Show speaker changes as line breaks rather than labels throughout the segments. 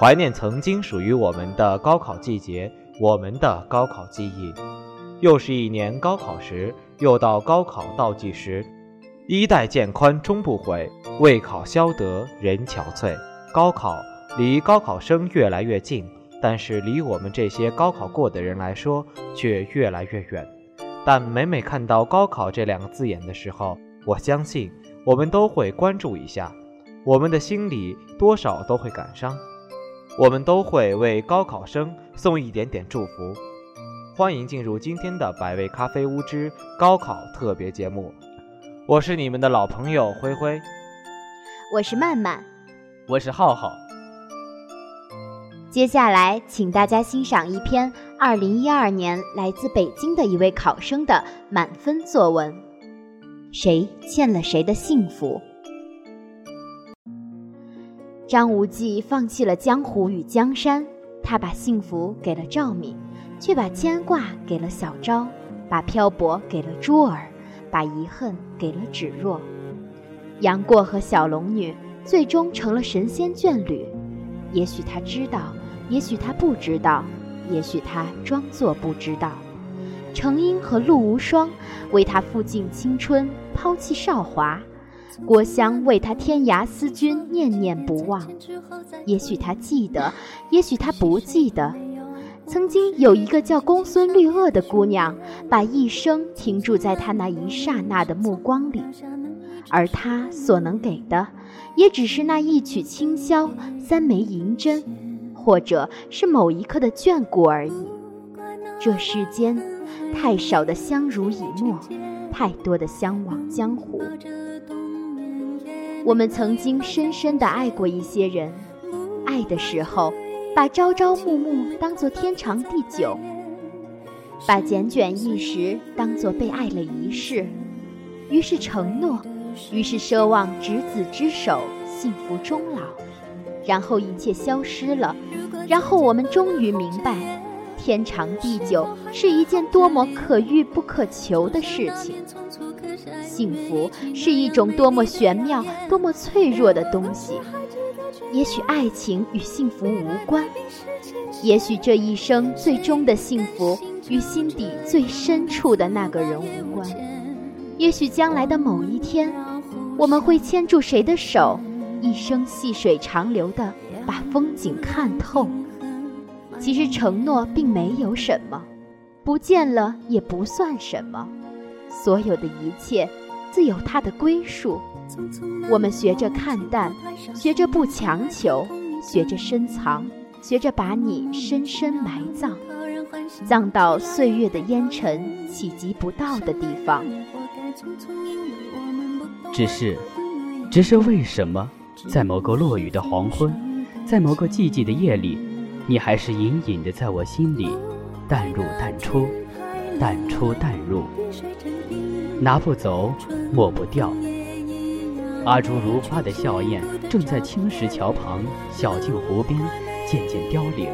怀念曾经属于我们的高考季节，我们的高考记忆。又是一年高考时，又到高考倒计时。衣带渐宽终不悔，为考消得人憔悴。高考离高考生越来越近，但是离我们这些高考过的人来说，却越来越远。但每每看到高考这两个字眼的时候，我相信我们都会关注一下，我们的心里多少都会感伤，我们都会为高考生送一点点祝福。欢迎进入今天的百味咖啡屋之高考特别节目。我是你们的老朋友灰灰，
我是曼曼，
我是浩浩。
接下来，请大家欣赏一篇二零一二年来自北京的一位考生的满分作文：谁欠了谁的幸福？张无忌放弃了江湖与江山，他把幸福给了赵敏，却把牵挂给了小昭，把漂泊给了珠儿。把遗恨给了芷若，杨过和小龙女最终成了神仙眷侣。也许他知道，也许他不知道，也许他装作不知道。程英和陆无双为他付尽青春，抛弃韶华；郭襄为他天涯思君，念念不忘。也许他记得，也许他不记得。曾经有一个叫公孙绿萼的姑娘，把一生停驻在他那一刹那的目光里，而他所能给的，也只是那一曲清箫、三枚银针，或者是某一刻的眷顾而已。这世间，太少的相濡以沫，太多的相忘江湖。我们曾经深深地爱过一些人，爱的时候。把朝朝暮暮当作天长地久，把缱绻一时当作被爱了一世，于是承诺，于是奢望执子之手，幸福终老，然后一切消失了，然后我们终于明白，天长地久是一件多么可遇不可求的事情，幸福是一种多么玄妙、多么脆弱的东西。也许爱情与幸福无关，也许这一生最终的幸福与心底最深处的那个人无关，也许将来的某一天，我们会牵住谁的手，一生细水长流的把风景看透。其实承诺并没有什么，不见了也不算什么，所有的一切自有它的归宿。我们学着看淡，学着不强求，学着深藏，学着把你深深埋葬，葬到岁月的烟尘企及不到的地方。
只是，只是为什么，在某个落雨的黄昏，在某个寂寂的夜里，你还是隐隐的在我心里，淡入淡出，淡出淡入，拿不走，抹不掉。阿朱如花的笑靥正在青石桥旁、小径湖边渐渐凋零。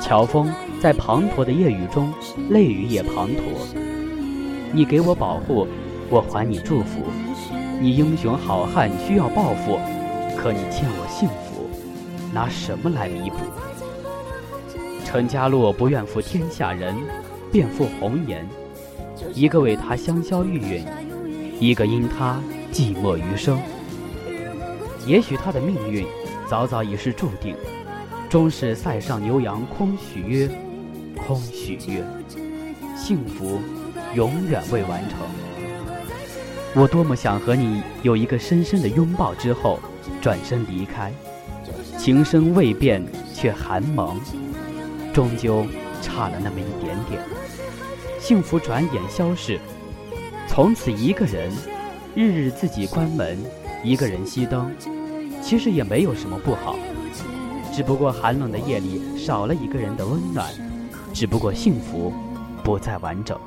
乔峰在滂沱的夜雨中，泪雨也滂沱。你给我保护，我还你祝福。你英雄好汉需要报复，可你欠我幸福，拿什么来弥补？陈家洛不愿负天下人，便负红颜。一个为他香消玉殒，一个因他。寂寞余生，也许他的命运早早已是注定，终是塞上牛羊空许约，空许约，幸福永远未完成。我多么想和你有一个深深的拥抱，之后转身离开，情深未变却寒盟，终究差了那么一点点，幸福转眼消逝，从此一个人。日日自己关门，一个人熄灯，其实也没有什么不好。只不过寒冷的夜里少了一个人的温暖，只不过幸福不再完整。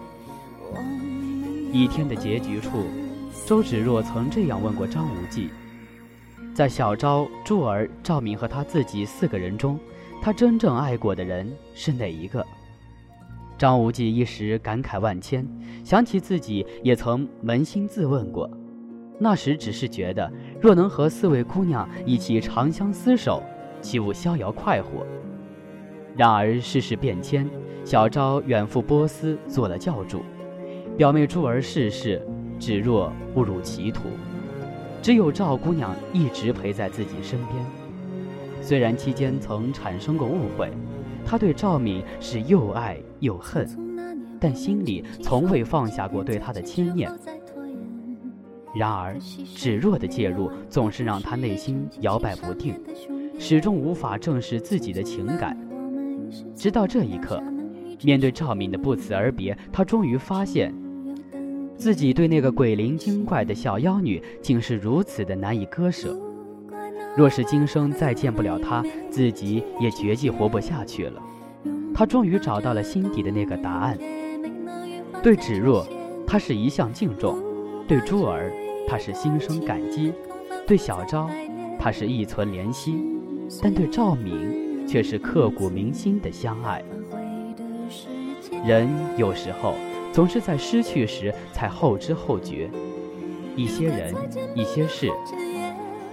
一天的结局处，周芷若曾这样问过张无忌：在小昭、柱儿、赵敏和他自己四个人中，他真正爱过的人是哪一个？张无忌一时感慨万千，想起自己也曾扪心自问过，那时只是觉得，若能和四位姑娘一起长相厮守，岂不逍遥快活？然而世事变迁，小昭远赴波斯做了教主，表妹珠儿逝世，芷若误入歧途，只有赵姑娘一直陪在自己身边。虽然期间曾产生过误会，他对赵敏是又爱又恨，但心里从未放下过对她的牵念。然而，芷若的介入总是让他内心摇摆不定，始终无法正视自己的情感。直到这一刻，面对赵敏的不辞而别，他终于发现，自己对那个鬼灵精怪的小妖女竟是如此的难以割舍。若是今生再见不了他，自己也绝迹活不下去了。他终于找到了心底的那个答案。对芷若，他是一向敬重；对珠儿，他是心生感激；对小昭，他是一存怜惜；但对赵敏。却是刻骨铭心的相爱。人有时候总是在失去时才后知后觉，一些人、一些事，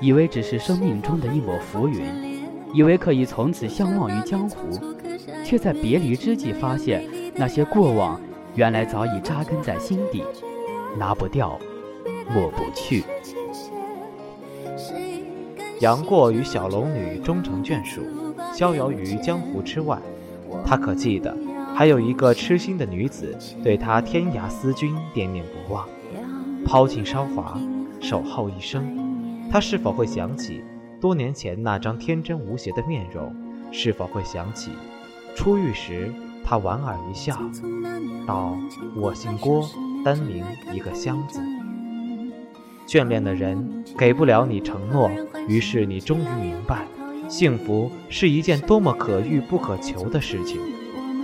以为只是生命中的一抹浮云，以为可以从此相忘于江湖，却在别离之际发现，那些过往原来早已扎根在心底，拿不掉，抹不去。
杨过与小龙女终成眷属。逍遥于江湖之外，他可记得还有一个痴心的女子对他天涯思君，念念不忘，抛尽韶华，守候一生。他是否会想起多年前那张天真无邪的面容？是否会想起出狱时他莞尔一笑，道：“我姓郭，单名一个香字。”眷恋的人给不了你承诺，于是你终于明白。幸福是一件多么可遇不可求的事情，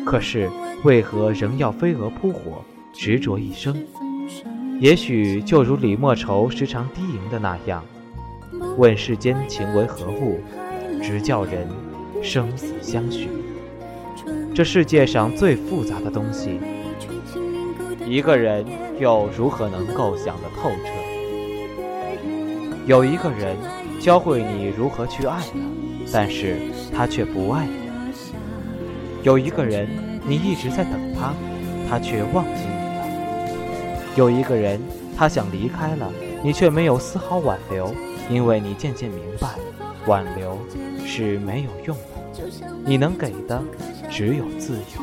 可是为何仍要飞蛾扑火，执着一生？也许就如李莫愁时常低吟的那样：“问世间情为何物，直叫人生死相许。”这世界上最复杂的东西，一个人又如何能够想得透彻？有一个人教会你如何去爱了。但是他却不爱你。有一个人，你一直在等他，他却忘记你了。有一个人，他想离开了，你却没有丝毫挽留，因为你渐渐明白，挽留是没有用的。你能给的只有自由。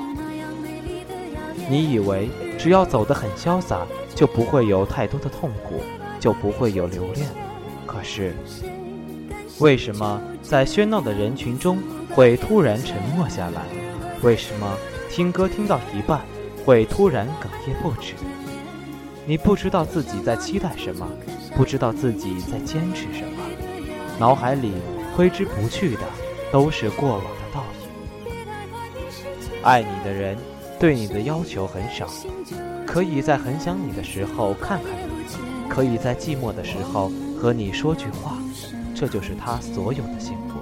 你以为只要走得很潇洒，就不会有太多的痛苦，就不会有留恋。可是。为什么在喧闹的人群中会突然沉默下来？为什么听歌听到一半会突然哽咽不止？你不知道自己在期待什么，不知道自己在坚持什么，脑海里挥之不去的都是过往的倒影。爱你的人对你的要求很少，可以在很想你的时候看看你，可以在寂寞的时候和你说句话。这就是他所有的幸福。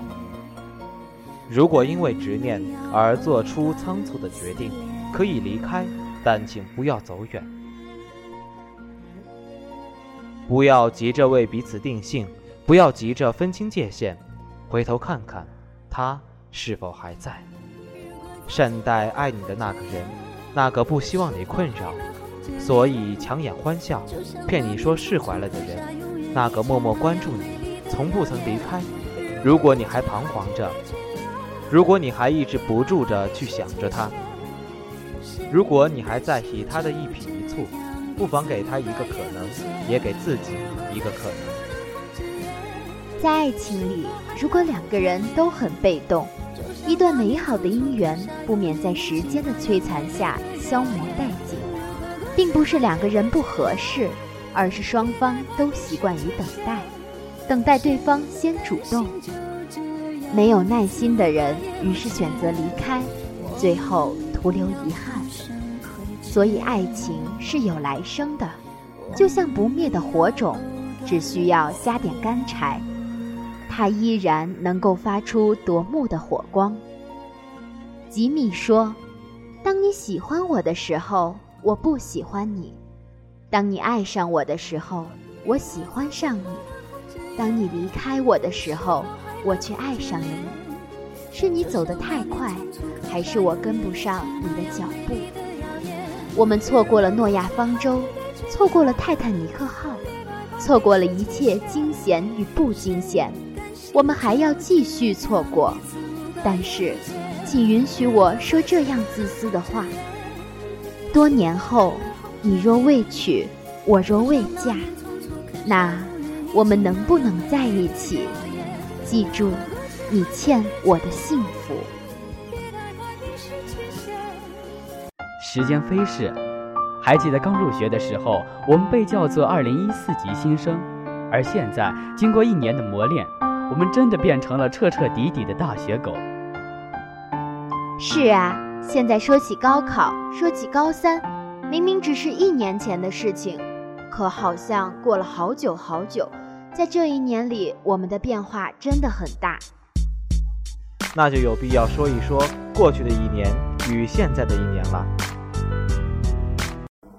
如果因为执念而做出仓促的决定，可以离开，但请不要走远。不要急着为彼此定性，不要急着分清界限，回头看看他是否还在。善待爱你的那个人，那个不希望你困扰，所以强颜欢笑，骗你说释怀了的人，那个默默关注你。从不曾离开。如果你还彷徨着，如果你还抑制不住着去想着他，如果你还在意他的一颦一蹙，不妨给他一个可能，也给自己一个可能。
在爱情里，如果两个人都很被动，一段美好的姻缘不免在时间的摧残下消磨殆尽。并不是两个人不合适，而是双方都习惯于等待。等待对方先主动，没有耐心的人，于是选择离开，最后徒留遗憾。所以，爱情是有来生的，就像不灭的火种，只需要加点干柴，它依然能够发出夺目的火光。吉米说：“当你喜欢我的时候，我不喜欢你；当你爱上我的时候，我喜欢上你。”当你离开我的时候，我却爱上你。是你走得太快，还是我跟不上你的脚步？我们错过了诺亚方舟，错过了泰坦尼克号，错过了一切惊险与不惊险。我们还要继续错过，但是，请允许我说这样自私的话：多年后，你若未娶，我若未嫁，那我们能不能在一起？记住，你欠我的幸福。
时间飞逝，还记得刚入学的时候，我们被叫做二零一四级新生，而现在经过一年的磨练，我们真的变成了彻彻底底的大学狗。
是啊，现在说起高考，说起高三，明明只是一年前的事情，可好像过了好久好久。在这一年里，我们的变化真的很大。
那就有必要说一说过去的一年与现在的一年了。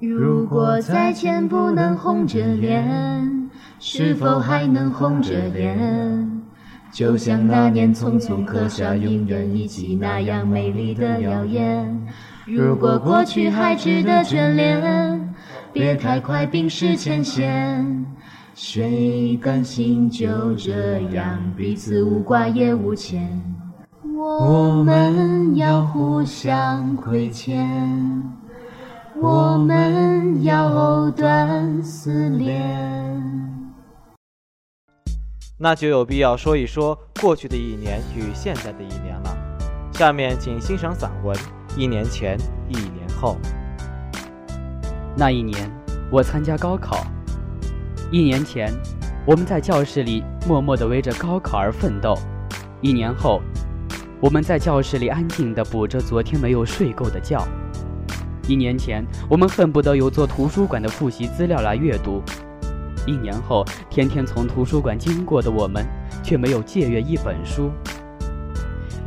如果再见不能红着脸，是否还能红着脸？就像那年匆匆刻下永远一起那样美丽的谣言。如果过去还值得眷恋，别太快冰释前嫌。谁甘心就这样彼此无挂也无牵？我们要互相亏欠，我们要藕断丝连。
那就有必要说一说过去的一年与现在的一年了。下面请欣赏散文《一年前，一年后》。
那一年，我参加高考。一年前，我们在教室里默默地为着高考而奋斗；一年后，我们在教室里安静地补着昨天没有睡够的觉；一年前，我们恨不得有座图书馆的复习资料来阅读；一年后，天天从图书馆经过的我们，却没有借阅一本书。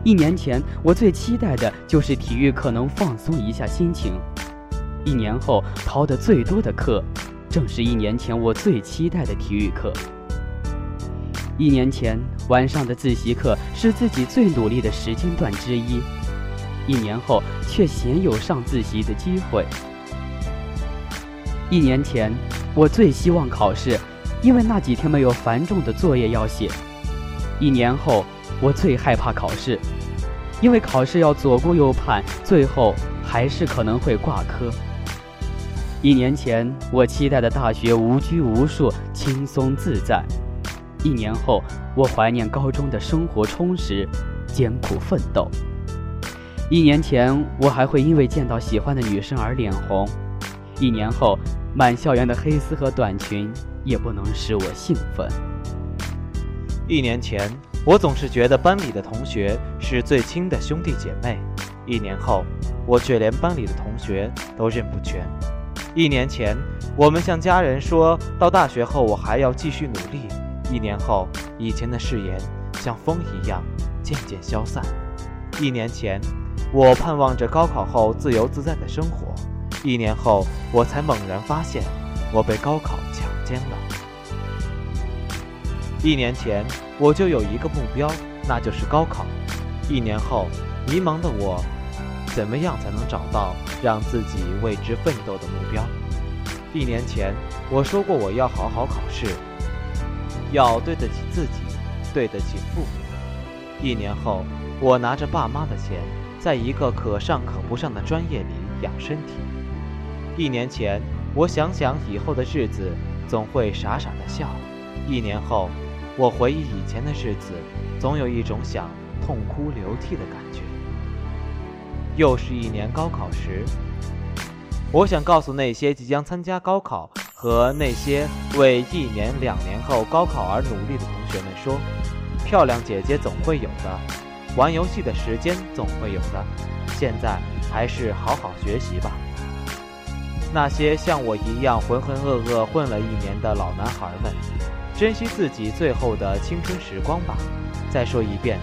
一年前，我最期待的就是体育课能放松一下心情；一年后，逃得最多的课。正是一年前我最期待的体育课。一年前晚上的自习课是自己最努力的时间段之一，一年后却鲜有上自习的机会。一年前我最希望考试，因为那几天没有繁重的作业要写。一年后我最害怕考试，因为考试要左顾右盼，最后还是可能会挂科。一年前，我期待的大学无拘无束、轻松自在；一年后，我怀念高中的生活充实、艰苦奋斗。一年前，我还会因为见到喜欢的女生而脸红；一年后，满校园的黑丝和短裙也不能使我兴奋。
一年前，我总是觉得班里的同学是最亲的兄弟姐妹；一年后，我却连班里的同学都认不全。一年前，我们向家人说到大学后我还要继续努力。一年后，以前的誓言像风一样渐渐消散。一年前，我盼望着高考后自由自在的生活。一年后，我才猛然发现，我被高考强奸了。一年前，我就有一个目标，那就是高考。一年后，迷茫的我。怎么样才能找到让自己为之奋斗的目标？一年前我说过我要好好考试，要对得起自己，对得起父母。一年后我拿着爸妈的钱，在一个可上可不上的专业里养身体。一年前我想想以后的日子，总会傻傻的笑。一年后我回忆以前的日子，总有一种想痛哭流涕的感觉。又是一年高考时，我想告诉那些即将参加高考和那些为一年、两年后高考而努力的同学们说：漂亮姐姐总会有的，玩游戏的时间总会有的，现在还是好好学习吧。那些像我一样浑浑噩噩混了一年的老男孩们，珍惜自己最后的青春时光吧。再说一遍，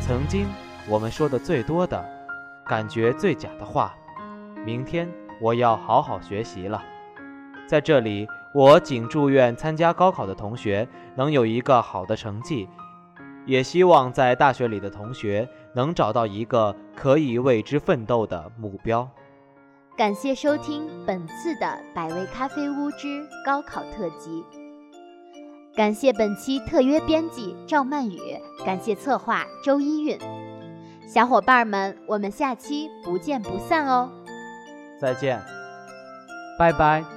曾经我们说的最多的。感觉最假的话，明天我要好好学习了。在这里，我仅祝愿参加高考的同学能有一个好的成绩，也希望在大学里的同学能找到一个可以为之奋斗的目标。
感谢收听本次的百味咖啡屋之高考特辑。感谢本期特约编辑赵曼宇，感谢策划周一韵。小伙伴们，我们下期不见不散哦！
再见，
拜拜。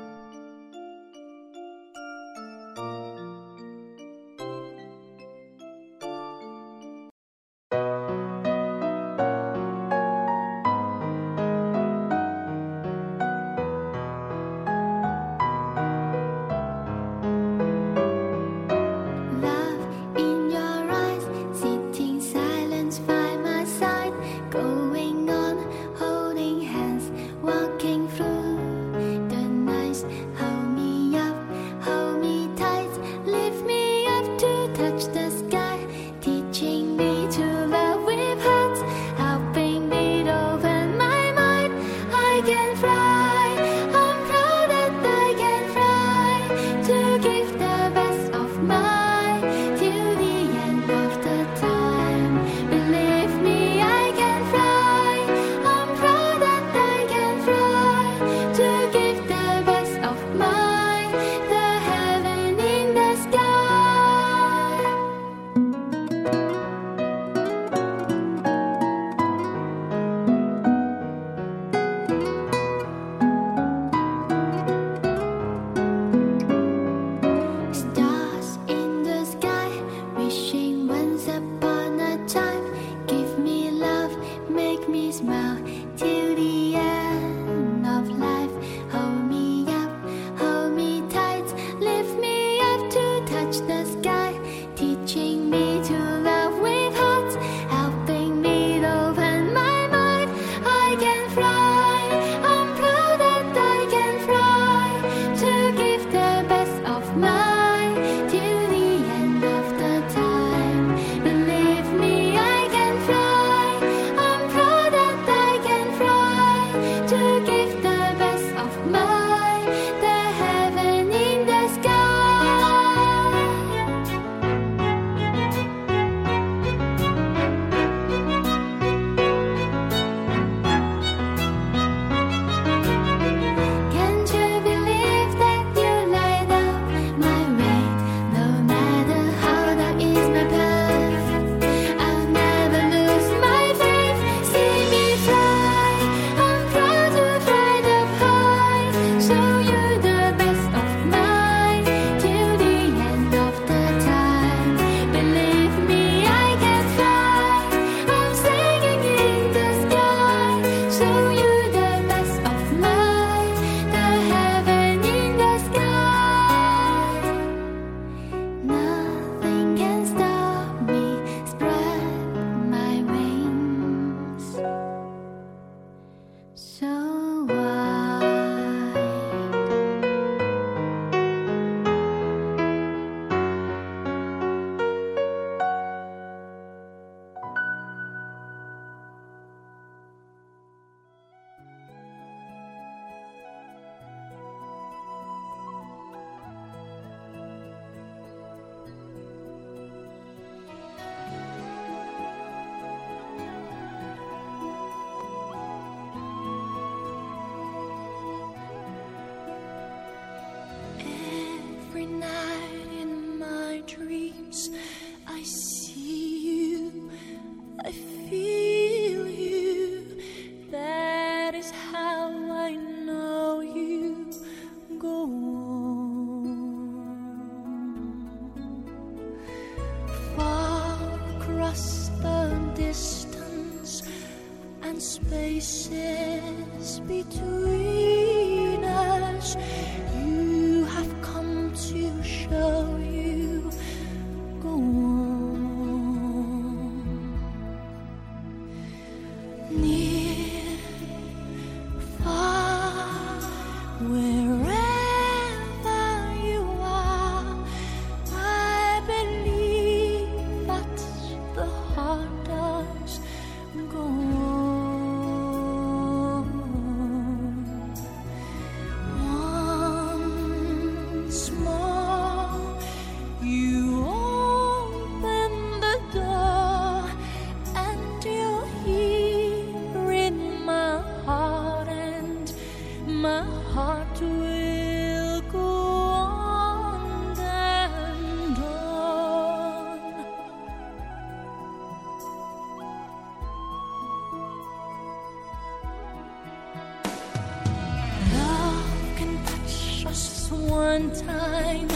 One time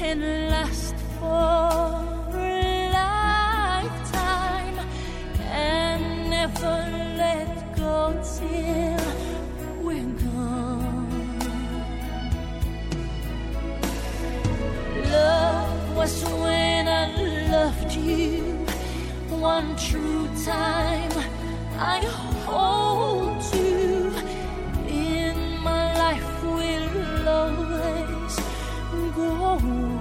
and last for a lifetime and never let go till we're gone. Love was when I loved you one true time. I hold 过午。